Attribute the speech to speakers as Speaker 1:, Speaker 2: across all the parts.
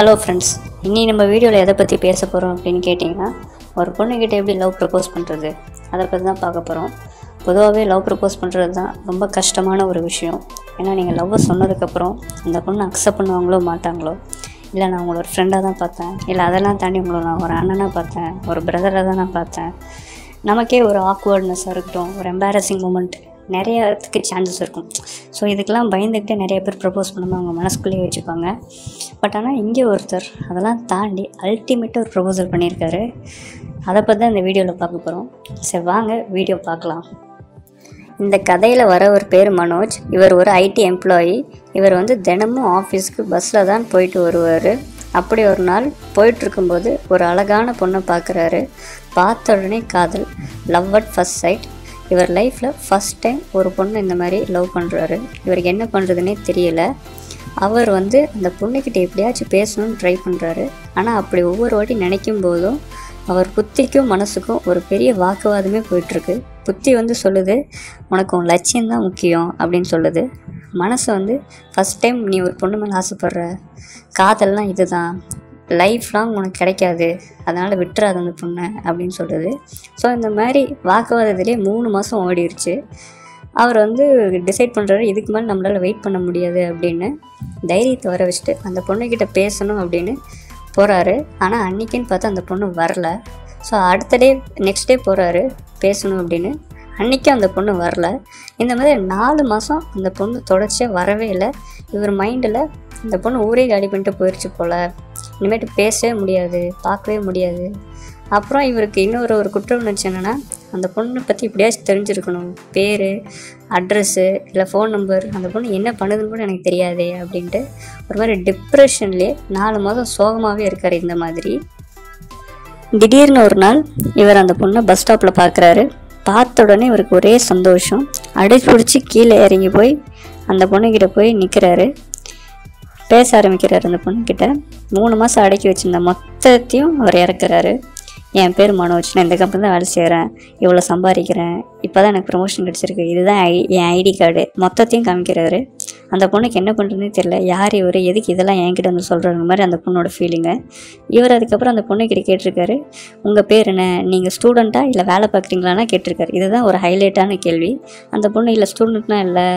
Speaker 1: Hello friends இன்னி நம்ம வீடியோவில் எதை பற்றி பேச போகிறோம் அப்படின்னு கேட்டிங்கன்னா ஒரு பொண்ணுக்கிட்ட எப்படி லவ் ப்ரப்போஸ் பண்ணுறது அதை பற்றி தான் பார்க்க போகிறோம் பொதுவாகவே லவ் ப்ரப்போஸ் பண்ணுறது தான் ரொம்ப கஷ்டமான ஒரு விஷயம். ஏன்னா நீங்கள் லவ்வை சொன்னதுக்கப்புறம் அந்த பொண்ணு அக்செப்ட் பண்ணுவாங்களோ மாட்டாங்களோ? இல்லை நான் உங்களை ஒரு ஃப்ரெண்டாக தான் பார்த்தேன். இல்லை அதெல்லாம் தாண்டி உங்களை நான் ஒரு அண்ணனாக பார்த்தேன். ஒரு பிரதராக தான் நான் பார்த்தேன். நமக்கே ஒரு ஆக்வர்ட்னஸாக இருக்கட்டும் ஒரு எம்பாரசிங் மூமெண்ட் நிறையத்துக்கு சான்சஸ் இருக்கும். ஸோ இதுக்கெல்லாம் பயந்துக்கிட்டே நிறைய பேர் ப்ரப்போஸ் பண்ணாமல் அவங்க மனசுக்குள்ளேயே வச்சுப்பாங்க. பட் ஆனால் இங்கே ஒருத்தர் அதெல்லாம் தாண்டி அல்டிமேட்டாக ஒரு ப்ரொபோசல் பண்ணியிருக்காரு. அதை பற்றி தான் இந்த வீடியோவில் பார்க்க போகிறோம் சரி வாங்க வீடியோ பார்க்கலாம். இந்த கதையில் வர ஒரு பேர் மனோஜ். இவர் ஒரு ஐடி எம்ப்ளாயி இவர் வந்து தினமும் ஆஃபீஸ்க்கு பஸ்ஸில் தான் போயிட்டு வருவார். அப்படி ஒரு நாள் போயிட்டுருக்கும்போது ஒரு அழகான பொண்ணை பார்க்குறாரு. பார்த்த உடனே காதல். லவ் அட் ஃபஸ்ட் சைட் இவர் லைஃப்பில் ஃபஸ்ட் டைம் ஒரு பொண்ணு இந்த மாதிரி லவ் பண்ணுறாரு இவருக்கு என்ன பண்ணுறதுனே தெரியல. அவர் வந்து அந்த பொண்ணுக்கிட்ட எப்படியாச்சும் பேசணும்னு ட்ரை பண்ணுறாரு ஆனால் அப்படி ஒவ்வொரு வாட்டி நினைக்கும் போதும் அவர் புத்திக்கும் மனசுக்கும் ஒரு பெரிய வாக்குவாதமே போயிட்டுருக்கு. புத்தி வந்து சொல்லுது உனக்கு உன் லட்சியம் தான் முக்கியம் அப்படின்னு சொல்லுது. மனசு வந்து ஃபஸ்ட் டைம் நீ ஒரு பொண்ணு மேலே ஆசைப்படுற. காதல்லாம் இதுதான். லைஃப் லாங் உனக்கு கிடைக்காது. அதனால் விட்டுறாது அந்த பொண்ணை அப்படின்னு சொல்லுது. ஸோ இந்த மாதிரி வாக்குவாதத்திலே மூணு மாதம் ஓடிடுச்சு அவர் வந்து டிசைட் பண்ணுறாரு இதுக்கு மேலே நம்மளால் வெயிட் பண்ண முடியாது அப்படின்னு தைரியத்தை வர வச்சுட்டு அந்த பொண்ணுக்கிட்ட பேசணும் அப்படின்னு போகிறாரு ஆனால் அன்றைக்கின்னு பார்த்து அந்த பொண்ணு வரல. ஸோ அடுத்த டே நெக்ஸ்ட் டே போகிறாரு பேசணும் அப்படின்னு. அன்றைக்கும் அந்த பொண்ணு வரல. இந்த மாதிரி நாலு மாதம் அந்த பொண்ணு தொடர்ச்சியாக வரவே இல்லை. இவர் மைண்டில் இந்த பொண்ணு ஊரே காலி பண்ணிட்டு போயிடுச்சு போல். இனிமேட்டு பேசவே முடியாது பார்க்கவே முடியாது. அப்புறம் இவருக்கு இன்னொரு ஒரு குற்ற உணர்ச்சி என்னென்னா அந்த பொண்ணை பற்றி இப்படியாச்சும் தெரிஞ்சிருக்கணும். பேர் அட்ரஸ்ஸு இல்லை ஃபோன் நம்பர் அந்த பொண்ணு என்ன பண்ணுதுன்னு கூட எனக்கு தெரியாதே அப்படின்ட்டு ஒரு மாதிரி டிப்ரெஷன்லேயே நாலு மாதம் சோகமாகவே இருக்கார் இந்த மாதிரி. திடீர்னு ஒரு நாள் இவர் அந்த பொண்ணை பஸ் ஸ்டாப்பில் பார்க்குறாரு பார்த்த உடனே இவருக்கு ஒரே சந்தோஷம். அடிச்சு பிடிச்சி கீழே இறங்கி போய் அந்த பொண்ணுக்கிட்ட போய் நிற்கிறாரு பேச ஆரம்பிக்கிறாரு அந்த பொண்ணுக்கிட்ட மூணு மாதம் அடக்கி வச்சுருந்த மொத்தத்தையும் அவர் இறக்குறாரு. என் பேர் மனோஜ். நான் இந்த கம்பெனி தான் வேலை செய்கிறேன் இவ்வளோ சம்பாதிக்கிறேன். இப்போ தான் எனக்கு ப்ரொமோஷன் கிடச்சிருக்கு. இதுதான் ஐ என் ஐடி கார்டு. மொத்தத்தையும் காமிக்கிறாரு. அந்த பொண்ணுக்கு என்ன பண்ணுறதுனே தெரியல. யார் இவர்? எதுக்கு இதெல்லாம் என்கிட்ட வந்து சொல்கிறாங்க மாதிரி அந்த பொண்ணோட ஃபீலிங்கு இவர் அதுக்கப்புறம் அந்த பொண்ணுக்கிட்ட கேட்டிருக்காரு. உங்கள் பேர் என்ன? நீங்கள் ஸ்டூடெண்ட்டாக இல்லை வேலை பார்க்குறீங்களான்னா கேட்டிருக்காரு. இதுதான் ஒரு ஹைலைட்டான கேள்வி. அந்த பொண்ணு இல்லை ஸ்டூடெண்ட்னா இல்லை.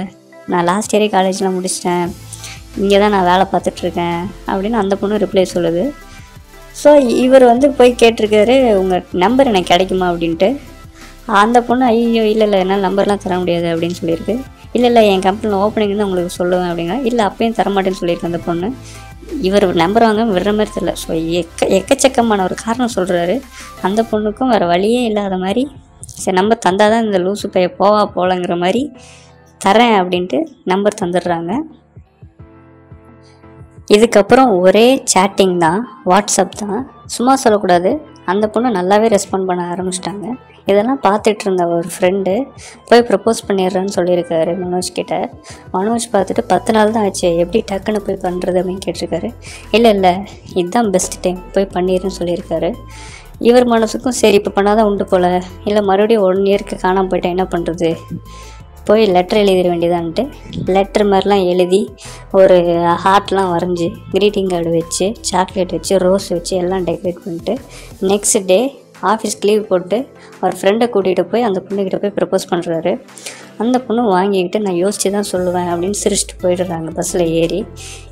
Speaker 1: நான் லாஸ்ட் இயரே காலேஜ்லாம் முடிச்சிட்டேன். இங்கே தான் நான் வேலை பார்த்துட்ருக்கேன் அப்படின்னு அந்த பொண்ணு ரிப்ளை சொல்லுது. ஸோ இவர் வந்து போய் கேட்டிருக்காரு உங்கள் நம்பர் எனக்கு கிடைக்குமா? அப்படின்ட்டு. அந்த பொண்ணு ஐயோ இல்லை இல்லை என்னால் நம்பர்லாம் தர முடியாது அப்படின்னு சொல்லியிருக்கு. இல்லை இல்லை என் கம்பெனியில் ஓப்பனிங் தான் உங்களுக்கு சொல்லுவேன் அப்படிங்க இல்லை அப்பயும் தரமாட்டேன்னு சொல்லியிருக்கு அந்த பொண்ணு. இவர் நம்பர் வாங்க விடுற மாதிரி தெரியல. ஸோ எக்க எக்கச்சக்கமான ஒரு காரணம் சொல்கிறாரு அந்த பொண்ணுக்கும் வேறு வழியே இல்லாத மாதிரி சரி நம்பர் தந்தால் தான் இந்த லூசு பைய போவா போலங்கிற மாதிரி தரேன் அப்படின்ட்டு நம்பர் தந்துடுறாங்க. இதுக்கப்புறம் ஒரே சேட்டிங் தான் வாட்ஸ்அப் தான். சும்மா சொல்லக்கூடாது. அந்த பொண்ணு நல்லாவே ரெஸ்பாண்ட் பண்ண ஆரம்பிச்சிட்டாங்க. இதெல்லாம் பார்த்துட்டு இருந்த ஒரு ஃப்ரெண்டு போய் ப்ரப்போஸ் பண்ணிடுறேன்னு சொல்லியிருக்காரு மனோஜ் கிட்ட. மனோஜ் பார்த்துட்டு பத்து நாள் தான் ஆச்சு. எப்படி டக்குன்னு போய் பண்ணுறது அப்படின்னு கேட்டிருக்காரு. இல்லை இல்லை. இதுதான் பெஸ்ட் டைம் போய் பண்ணிடுறேன்னு சொல்லியிருக்காரு. இவர் மனசுக்கும் சரி இப்போ பண்ணாதான் உண்டு போல். இல்லை மறுபடியும் ஒன் இயருக்கு காணாமல் போயிட்டா என்ன பண்ணுறது போய் லெட்டர் எழுதிட வேண்டியதான்ட்டு. லெட்டர் மாதிரிலாம் எழுதி ஒரு ஹார்ட்லாம் வரைஞ்சி க்ரீட்டிங் கார்டு வச்சு சாக்லேட் வச்சு ரோஸ் வச்சு எல்லாம் டெக்கரேட் பண்ணிட்டு நெக்ஸ்ட் டே ஆஃபீஸ்க்கு லீவ் போட்டு அவர் ஃப்ரெண்டை கூட்டிகிட்டு போய் அந்த பொண்ணுக்கிட்ட போய் ப்ரப்போஸ் பண்ணுறாரு அந்த பொண்ணு வாங்கிக்கிட்டு நான் யோசிச்சு தான் சொல்லுவேன் அப்படின்னு சிரிச்சிட்டு போயிடுறாங்க. பஸ்ஸில் ஏறி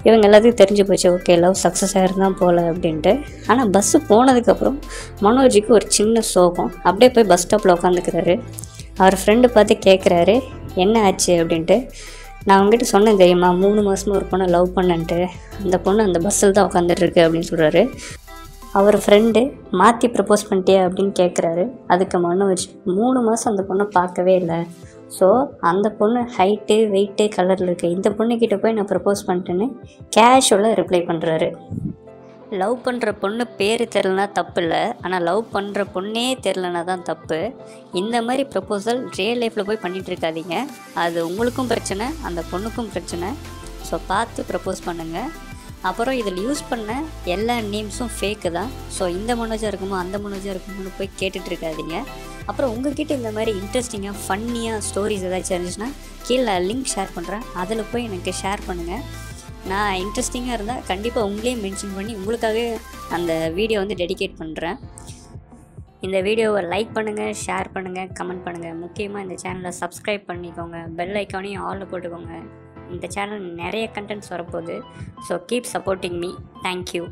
Speaker 1: இவங்க எல்லாத்துக்கும் தெரிஞ்சு போச்சு ஓகே லவ் சக்ஸஸ் ஆயிருந்தான் போகல அப்படின்ட்டு. ஆனால் பஸ்ஸு போனதுக்கப்புறம் மனோஜிக்கு ஒரு சின்ன சோகம். அப்படியே போய் பஸ் ஸ்டாப்பில் உட்காந்துக்கிறாரு அவர் ஃப்ரெண்டு பார்த்து கேட்குறாரு என்ன ஆச்சு அப்படின்ட்டு நான் அவங்ககிட்ட சொன்னேன் தெரியுமா? மூணு மாதமாக ஒரு பொண்ணை லவ் பண்ணன்ட்டு. அந்த பொண்ணு அந்த பஸ்ஸில் தான் உட்காந்துட்ருக்கு அப்படின்னு சொல்கிறாரு அவர் ஃப்ரெண்டு மாற்றி ப்ரப்போஸ் பண்ணிட்டியா அப்படின்னு கேட்குறாரு அதுக்கு மனோஜ் மூணு மாதம் அந்த பொண்ணை பார்க்கவே இல்லை. ஸோ அந்த பொண்ணு ஹைட்டு வெயிட்டு கலரில் இருக்குது இந்த பொண்ணுக்கிட்ட போய் நான் ப்ரப்போஸ் பண்ணிட்டேன்னு கேஷுவலாக ரிப்ளை பண்ணுறாரு லவ் பண்ணுற பொண்ணு பேர் தெரிலனா தப்பு இல்லை ஆனால் லவ் பண்ணுற பொண்ணே தெரிலனா தான் தப்பு. இந்த மாதிரி ப்ரப்போசல் ரியல் லைஃப்பில் போய் பண்ணிகிட்டு இருக்காதீங்க. அது உங்களுக்கும் பிரச்சனை அந்த பொண்ணுக்கும் பிரச்சனை. ஸோ பார்த்து ப்ரப்போஸ் பண்ணுங்கள் அப்புறம் இதில் யூஸ் பண்ண எல்லா நேம்ஸும் ஃபேக்கு தான். ஸோ இந்த மனோஜாக இருக்குமோ அந்த மனோஜாக இருக்குமோன்னு போய் கேட்டுட்டு இருக்காதீங்க. அப்புறம் உங்ககிட்ட இந்த மாதிரி இன்ட்ரெஸ்டிங்காக ஃபன்னியாக ஸ்டோரிஸ் ஏதாச்சும் இருந்துச்சுன்னா கீழே லிங்க் ஷேர் பண்ணுறேன் அதில் போய் எனக்கு ஷேர் பண்ணுங்கள் நான் இன்ட்ரெஸ்டிங்காக இருந்தால் கண்டிப்பாக உங்களையும் மென்ஷன் பண்ணி உங்களுக்காகவே அந்த வீடியோ வந்து டெடிகேட் பண்ணுறேன் இந்த வீடியோவை லைக் பண்ணுங்கள் ஷேர் பண்ணுங்கள் கமெண்ட் பண்ணுங்கள் முக்கியமாக இந்த சேனலை சப்ஸ்கிரைப் பண்ணிக்கோங்க. பெல் ஐக்கானையும் ஆலில் போட்டுக்கோங்க. இந்த சேனல் நிறைய கண்டென்ட்ஸ் வரப்போகுது. So keep supporting me thank you